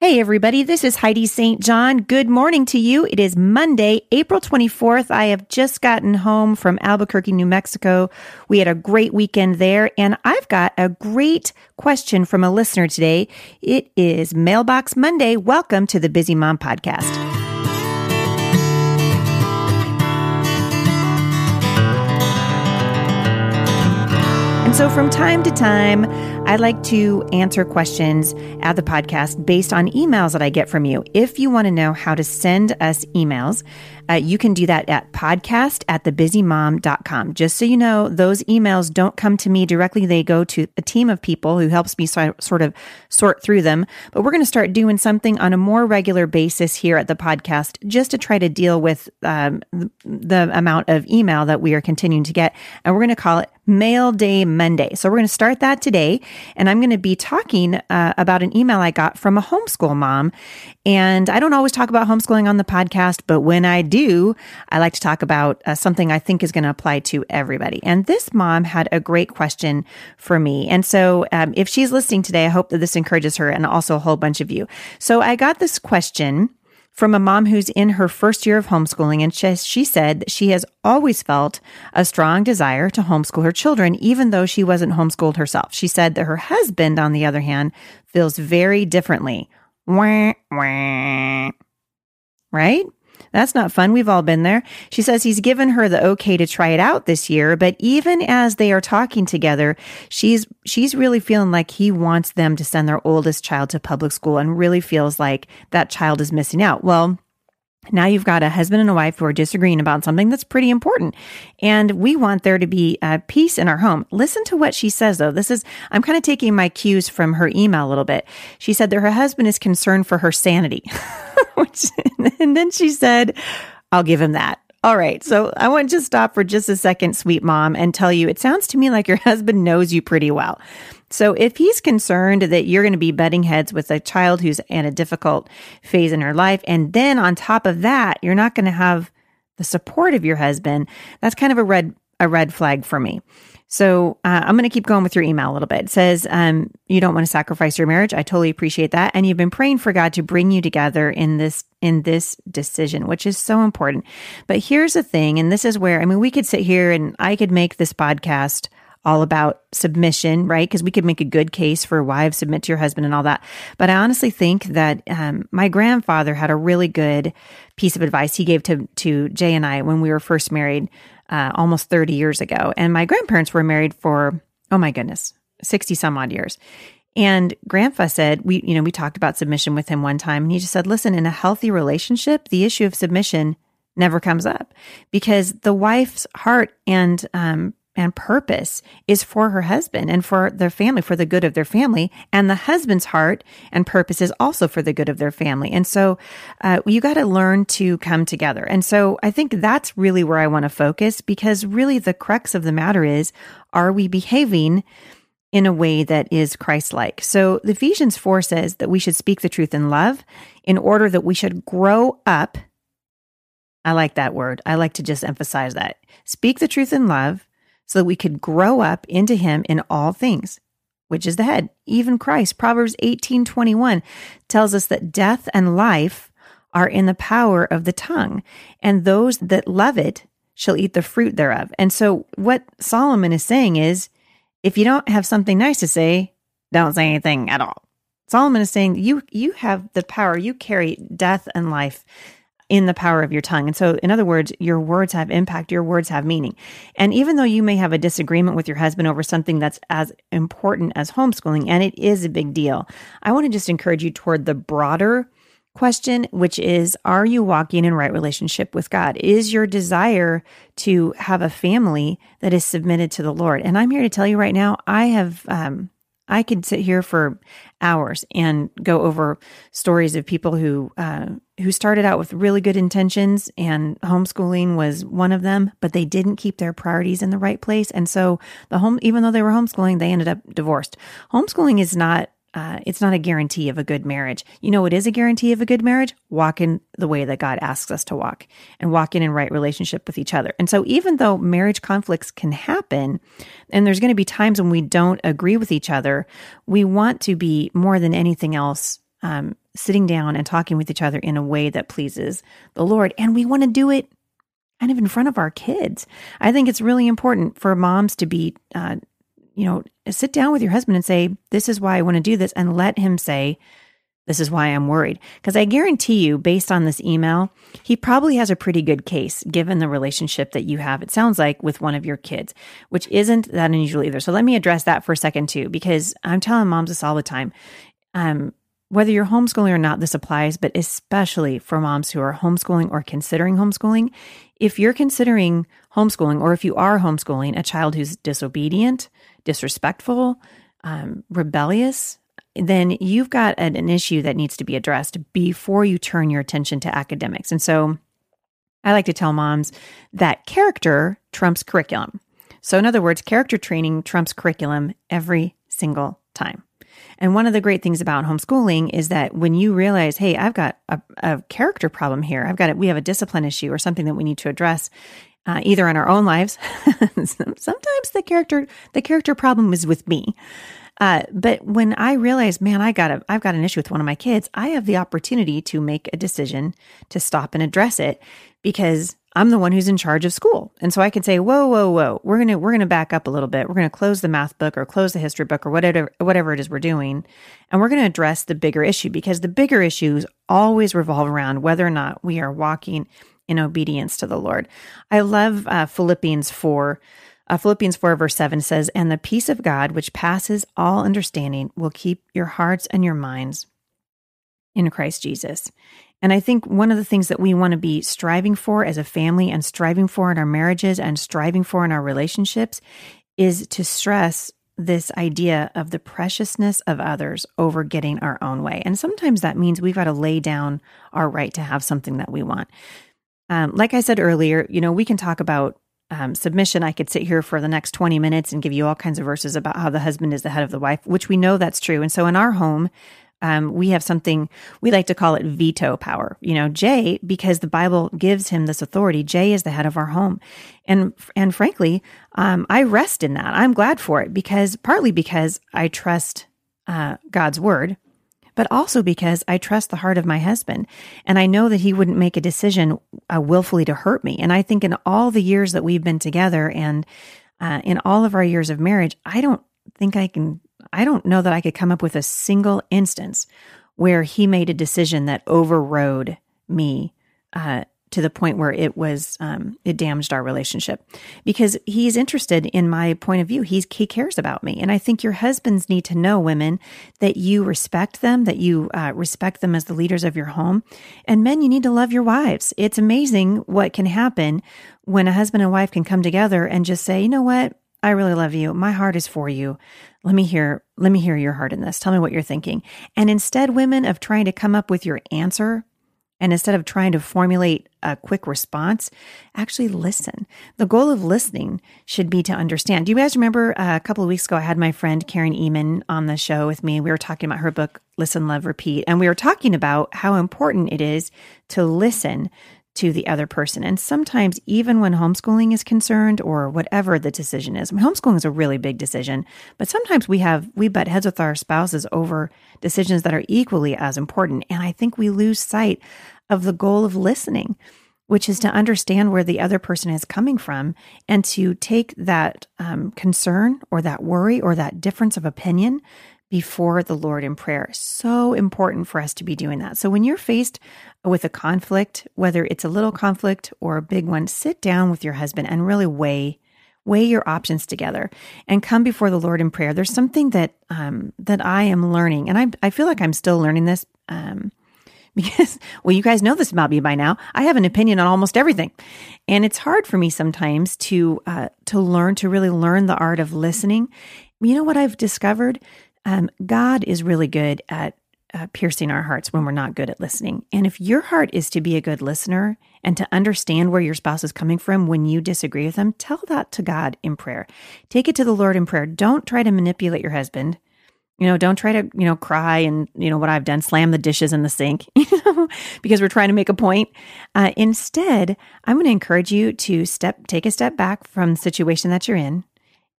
Hey, everybody, this is Heidi St. John. Good morning to you. It is Monday, April 24th. I have just gotten home from Albuquerque, New Mexico. We had a great weekend there, and I've got a great question from a listener today. It is Mailbox Monday. Welcome to the Busy Mom Podcast. So from time to time, I like to answer questions at the podcast based on emails that I get from you. If you want to know how to send us emails, uh, you can do that at podcast at thebusymom.com. Just so you know, those emails don't come to me directly. They go to a team of people who helps me so, sort of sort through them. But we're going to start doing something on a more regular basis here at the podcast just to try to deal with um, the amount of email that we are continuing to get. And we're going to call it Mail Day Monday. So we're going to start that today. And I'm going to be talking uh, about an email I got from a homeschool mom. And I don't always talk about homeschooling on the podcast, but when I do, I like to talk about uh, something I think is going to apply to everybody. And this mom had a great question for me. And so um, if she's listening today, I hope that this encourages her and also a whole bunch of you. So I got this question from a mom who's in her first year of homeschooling. And she, she said that she has always felt a strong desire to homeschool her children, even though she wasn't homeschooled herself. She said that her husband, on the other hand, feels very differently. Wah, wah. Right? That's not fun. We've all been there. She says he's given her the okay to try it out this year, but even as they are talking together, she's she's really feeling like he wants them to send their oldest child to public school and really feels like that child is missing out. Well, now you've got a husband and a wife who are disagreeing about something that's pretty important. And we want there to be uh, peace in our home. Listen to what she says, though. This is, I'm kind of taking my cues from her email a little bit. She said that her husband is concerned for her sanity. Which, and then she said, I'll give him that. All right. So I want to stop for just a second, sweet mom, and tell you it sounds to me like your husband knows you pretty well. So if he's concerned that you're going to be butting heads with a child who's in a difficult phase in her life, and then on top of that, you're not going to have the support of your husband, that's kind of a red a red flag for me. So uh, I'm going to keep going with your email a little bit. It says um, you don't want to sacrifice your marriage. I totally appreciate that, and you've been praying for God to bring you together in this in this decision, which is so important. But here's the thing, and this is where I mean we could sit here and I could make this podcast all about submission, right? Because we could make a good case for wives submit to your husband and all that. But I honestly think that um, my grandfather had a really good piece of advice he gave to to Jay and I when we were first married uh, almost 30 years ago. And my grandparents were married for, oh my goodness, 60 some odd years. And grandpa said, we, you know, we talked about submission with him one time and he just said, listen, in a healthy relationship, the issue of submission never comes up because the wife's heart and um, and purpose is for her husband and for their family, for the good of their family. And the husband's heart and purpose is also for the good of their family. And so uh, you got to learn to come together. And so I think that's really where I want to focus because really the crux of the matter is are we behaving? in a way that is Christ like. So Ephesians 4 says that we should speak the truth in love in order that we should grow up. I like that word. I like to just emphasize that. Speak the truth in love so that we could grow up into him in all things, which is the head. Even Christ, Proverbs 18:21 tells us that death and life are in the power of the tongue, and those that love it shall eat the fruit thereof. And so what Solomon is saying is if you don't have something nice to say, don't say anything at all. Solomon is saying you you have the power, you carry death and life in the power of your tongue. And so, in other words, your words have impact, your words have meaning. And even though you may have a disagreement with your husband over something that's as important as homeschooling, and it is a big deal, I want to just encourage you toward the broader question, which is Are you walking in right relationship with God? Is your desire to have a family that is submitted to the Lord? And I'm here to tell you right now, I have, um, I could sit here for hours and go over stories of people who uh, who started out with really good intentions and homeschooling was one of them, but they didn't keep their priorities in the right place, and so the home, even though they were homeschooling, they ended up divorced. Homeschooling is not uh, it's not a guarantee of a good marriage. You know, it is a guarantee of a good marriage. Walk in the way that God asks us to walk and walk in in right relationship with each other. And so, even though marriage conflicts can happen, and there's going to be times when we don't agree with each other, we want to be more than anything else um, sitting down and talking with each other in a way that pleases the Lord. And we want to do it kind of in front of our kids. I think it's really important for moms to be, uh, you know, sit down with your husband and say, This is why I want to do this, and let him say, This is why I'm worried. Because I guarantee you, based on this email, he probably has a pretty good case given the relationship that you have, it sounds like, with one of your kids, which isn't that unusual either. So let me address that for a second, too, because I'm telling moms this all the time. Um, whether you're homeschooling or not, this applies, but especially for moms who are homeschooling or considering homeschooling. If you're considering homeschooling, or if you are homeschooling a child who's disobedient, disrespectful, um, rebellious, then you've got an, an issue that needs to be addressed before you turn your attention to academics. And so I like to tell moms that character trumps curriculum. So, in other words, character training trumps curriculum every single time. And one of the great things about homeschooling is that when you realize, hey, I've got a, a character problem here, I've got it, we have a discipline issue or something that we need to address, uh, either in our own lives. Sometimes the character the character problem is with me. Uh, but when I realize, man, I got a, I've got an issue with one of my kids, I have the opportunity to make a decision to stop and address it because I'm the one who's in charge of school. And so I can say, whoa, whoa, whoa, we're going to, we're going to back up a little bit. We're going to close the math book or close the history book or whatever, whatever it is we're doing. And we're going to address the bigger issue because the bigger issues always revolve around whether or not we are walking in obedience to the Lord. I love uh, Philippians 4. Uh, Philippians 4, verse 7 says, And the peace of God, which passes all understanding, will keep your hearts and your minds in Christ Jesus. And I think one of the things that we want to be striving for as a family and striving for in our marriages and striving for in our relationships is to stress this idea of the preciousness of others over getting our own way. And sometimes that means we've got to lay down our right to have something that we want. Um, like I said earlier, you know, we can talk about um, submission. I could sit here for the next 20 minutes and give you all kinds of verses about how the husband is the head of the wife, which we know that's true. And so in our home, um, we have something we like to call it veto power. You know, Jay, because the Bible gives him this authority. Jay is the head of our home, and and frankly, um, I rest in that. I'm glad for it because partly because I trust uh, God's word, but also because I trust the heart of my husband, and I know that he wouldn't make a decision uh, willfully to hurt me. And I think in all the years that we've been together, and uh, in all of our years of marriage, I don't think I can I don't know that I could come up with a single instance where he made a decision that overrode me uh, to the point where it was um, it damaged our relationship because he's interested in my point of view. He's he cares about me, and I think your husbands need to know, women, that you respect them, that you uh, respect them as the leaders of your home, and men, you need to love your wives. It's amazing what can happen when a husband and wife can come together and just say, you know what, I really love you. My heart is for you. Let me hear let me hear your heart in this. Tell me what you're thinking. And instead women of trying to come up with your answer and instead of trying to formulate a quick response, actually listen. The goal of listening should be to understand. Do you guys remember uh, a couple of weeks ago I had my friend Karen Ehman on the show with me. We were talking about her book Listen Love Repeat and we were talking about how important it is to listen to the other person. And sometimes, even when homeschooling is concerned or whatever the decision is, I mean, homeschooling is a really big decision, but sometimes we have, we butt heads with our spouses over decisions that are equally as important. And I think we lose sight of the goal of listening, which is to understand where the other person is coming from and to take that um, concern or that worry or that difference of opinion before the Lord in prayer. So important for us to be doing that. So when you're faced with a conflict, whether it's a little conflict or a big one, sit down with your husband and really weigh weigh your options together and come before the Lord in prayer. There's something that um, that I am learning, and I I feel like I'm still learning this. Um, because well you guys know this about me by now i have an opinion on almost everything and it's hard for me sometimes to uh, to learn to really learn the art of listening you know what i've discovered um, God is really good at uh, piercing our hearts when we're not good at listening. And if your heart is to be a good listener and to understand where your spouse is coming from when you disagree with them, tell that to God in prayer. Take it to the Lord in prayer. Don't try to manipulate your husband. You know, don't try to, you know, cry and, you know, what I've done, slam the dishes in the sink, you know, because we're trying to make a point. Uh, instead, I'm going to encourage you to step, take a step back from the situation that you're in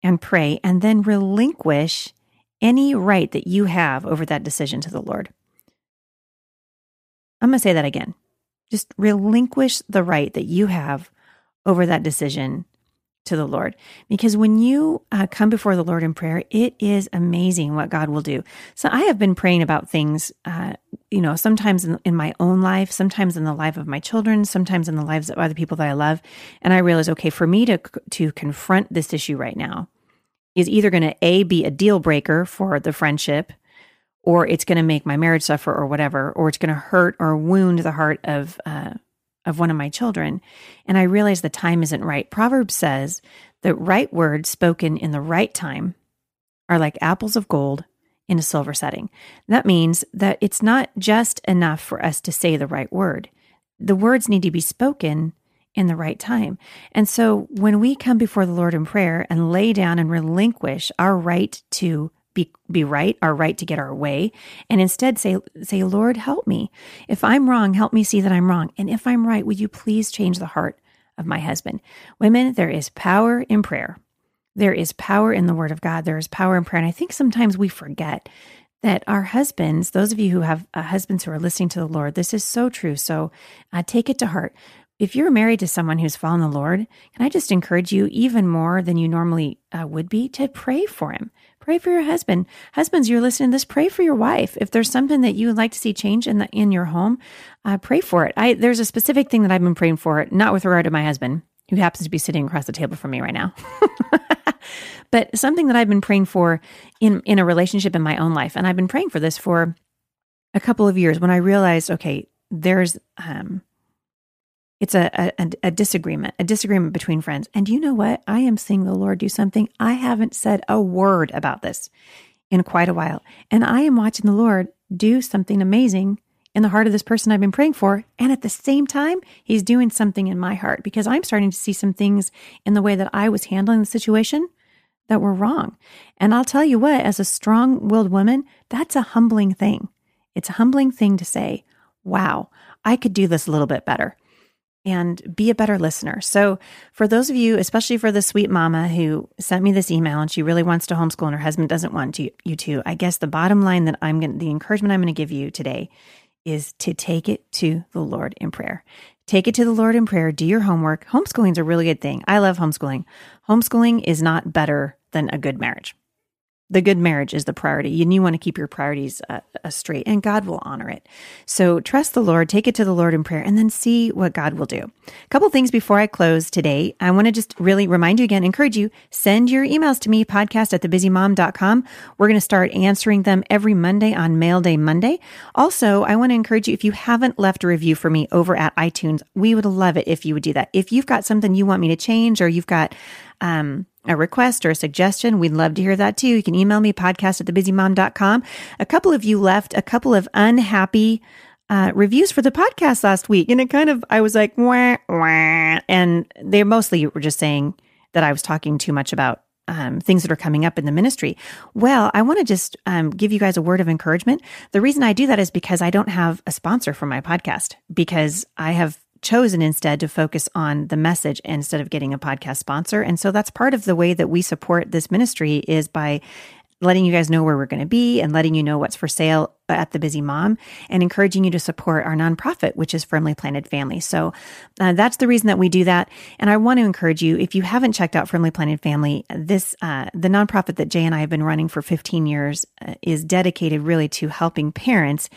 and pray and then relinquish any right that you have over that decision to the Lord. I'm going to say that again. Just relinquish the right that you have over that decision to the Lord. Because when you uh, come before the Lord in prayer, it is amazing what God will do. So I have been praying about things, uh, you know, sometimes in, in, my own life, sometimes in the life of my children, sometimes in the lives of other people that I love. And I realize, okay, for me to, to confront this issue right now is either going to A, be a deal breaker for the friendship, or it's going to make my marriage suffer or whatever, or it's going to hurt or wound the heart of, uh, of one of my children. And I realize the time isn't right. Proverbs says that right words spoken in the right time are like apples of gold in a silver setting. That means that it's not just enough for us to say the right word. The words need to be spoken in the right time. And so when we come before the Lord in prayer and lay down and relinquish our right to be, be right, our right to get our way, and instead say, say, Lord, help me. If I'm wrong, help me see that I'm wrong. And if I'm right, would you please change the heart of my husband? Women, there is power in prayer. There is power in the word of God. There is power in prayer. And I think sometimes we forget that our husbands, those of you who have uh, husbands who are listening to the Lord, this is so true. So uh, take it to heart. If you're married to someone who's fallen the Lord, can I just encourage you even more than you normally uh, would be to pray for him? Pray for your husband. Husbands, you're listening to this, pray for your wife. If there's something that you would like to see change in the in your home, uh, pray for it. I there's a specific thing that I've been praying for, not with regard to my husband, who happens to be sitting across the table from me right now. but something that I've been praying for in in a relationship in my own life. And I've been praying for this for a couple of years when I realized, okay, there's um it's a, a, a, disagreement, a disagreement between friends. And you know what? I am seeing the Lord do something. I haven't said a word about this in quite a while. And I am watching the Lord do something amazing in the heart of this person I've been praying for. And at the same time, He's doing something in my heart because I'm starting to see some things in the way that I was handling the situation that were wrong. And I'll tell you what, as a strong willed woman, that's a humbling thing. It's a humbling thing to say, wow, I could do this a little bit better and be a better listener. So, for those of you, especially for the sweet mama who sent me this email and she really wants to homeschool and her husband doesn't want to, you to, I guess the bottom line that I'm going to, the encouragement I'm going to give you today is to take it to the Lord in prayer. Take it to the Lord in prayer. Do your homework. Homeschooling is a really good thing. I love homeschooling. Homeschooling is not better than a good marriage the good marriage is the priority and you want to keep your priorities uh, uh, straight and god will honor it. So trust the lord take it to the lord in prayer and then see what god will do. A couple things before i close today. I want to just really remind you again encourage you send your emails to me podcast at thebusymom.com we're going to start answering them every monday on mail day monday. Also i want to encourage you if you haven't left a review for me over at itunes we would love it if you would do that. If you've got something you want me to change or you've got um, a request or a suggestion, we'd love to hear that too. You can email me podcast at thebusymom.com. A couple of you left a couple of unhappy uh, reviews for the podcast last week. And it kind of, I was like, wah, wah. And they mostly were just saying that I was talking too much about um, things that are coming up in the ministry. Well, I want to just um, give you guys a word of encouragement. The reason I do that is because I don't have a sponsor for my podcast because I have chosen instead to focus on the message instead of getting a podcast sponsor. And so that's part of the way that we support this ministry is by letting you guys know where we're going to be and letting you know what's for sale at the busy mom and encouraging you to support our nonprofit which is firmly planted family so uh, that's the reason that we do that and i want to encourage you if you haven't checked out firmly planted family this uh, the nonprofit that jay and i have been running for 15 years uh, is dedicated really to helping parents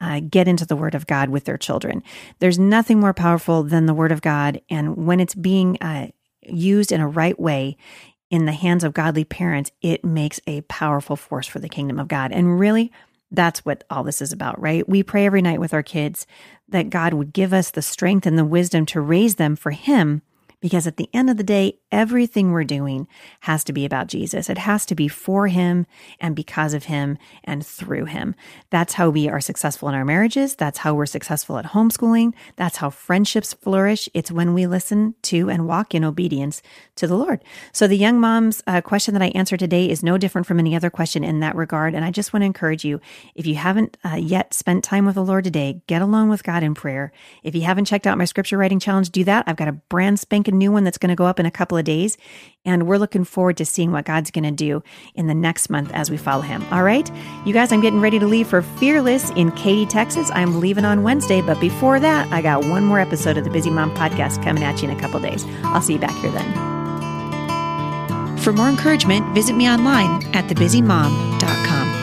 uh, get into the Word of God with their children. There's nothing more powerful than the Word of God. And when it's being uh, used in a right way in the hands of godly parents, it makes a powerful force for the kingdom of God. And really, that's what all this is about, right? We pray every night with our kids that God would give us the strength and the wisdom to raise them for Him because at the end of the day, everything we're doing has to be about Jesus. It has to be for Him and because of Him and through Him. That's how we are successful in our marriages. That's how we're successful at homeschooling. That's how friendships flourish. It's when we listen to and walk in obedience to the Lord. So the young mom's uh, question that I answered today is no different from any other question in that regard. And I just want to encourage you if you haven't uh, yet spent time with the Lord today, get alone with God in prayer. If you haven't checked out my scripture writing challenge, do that. I've got a brand spanking a new one that's going to go up in a couple of days. And we're looking forward to seeing what God's going to do in the next month as we follow Him. All right. You guys, I'm getting ready to leave for Fearless in Katy, Texas. I'm leaving on Wednesday. But before that, I got one more episode of the Busy Mom podcast coming at you in a couple days. I'll see you back here then. For more encouragement, visit me online at thebusymom.com.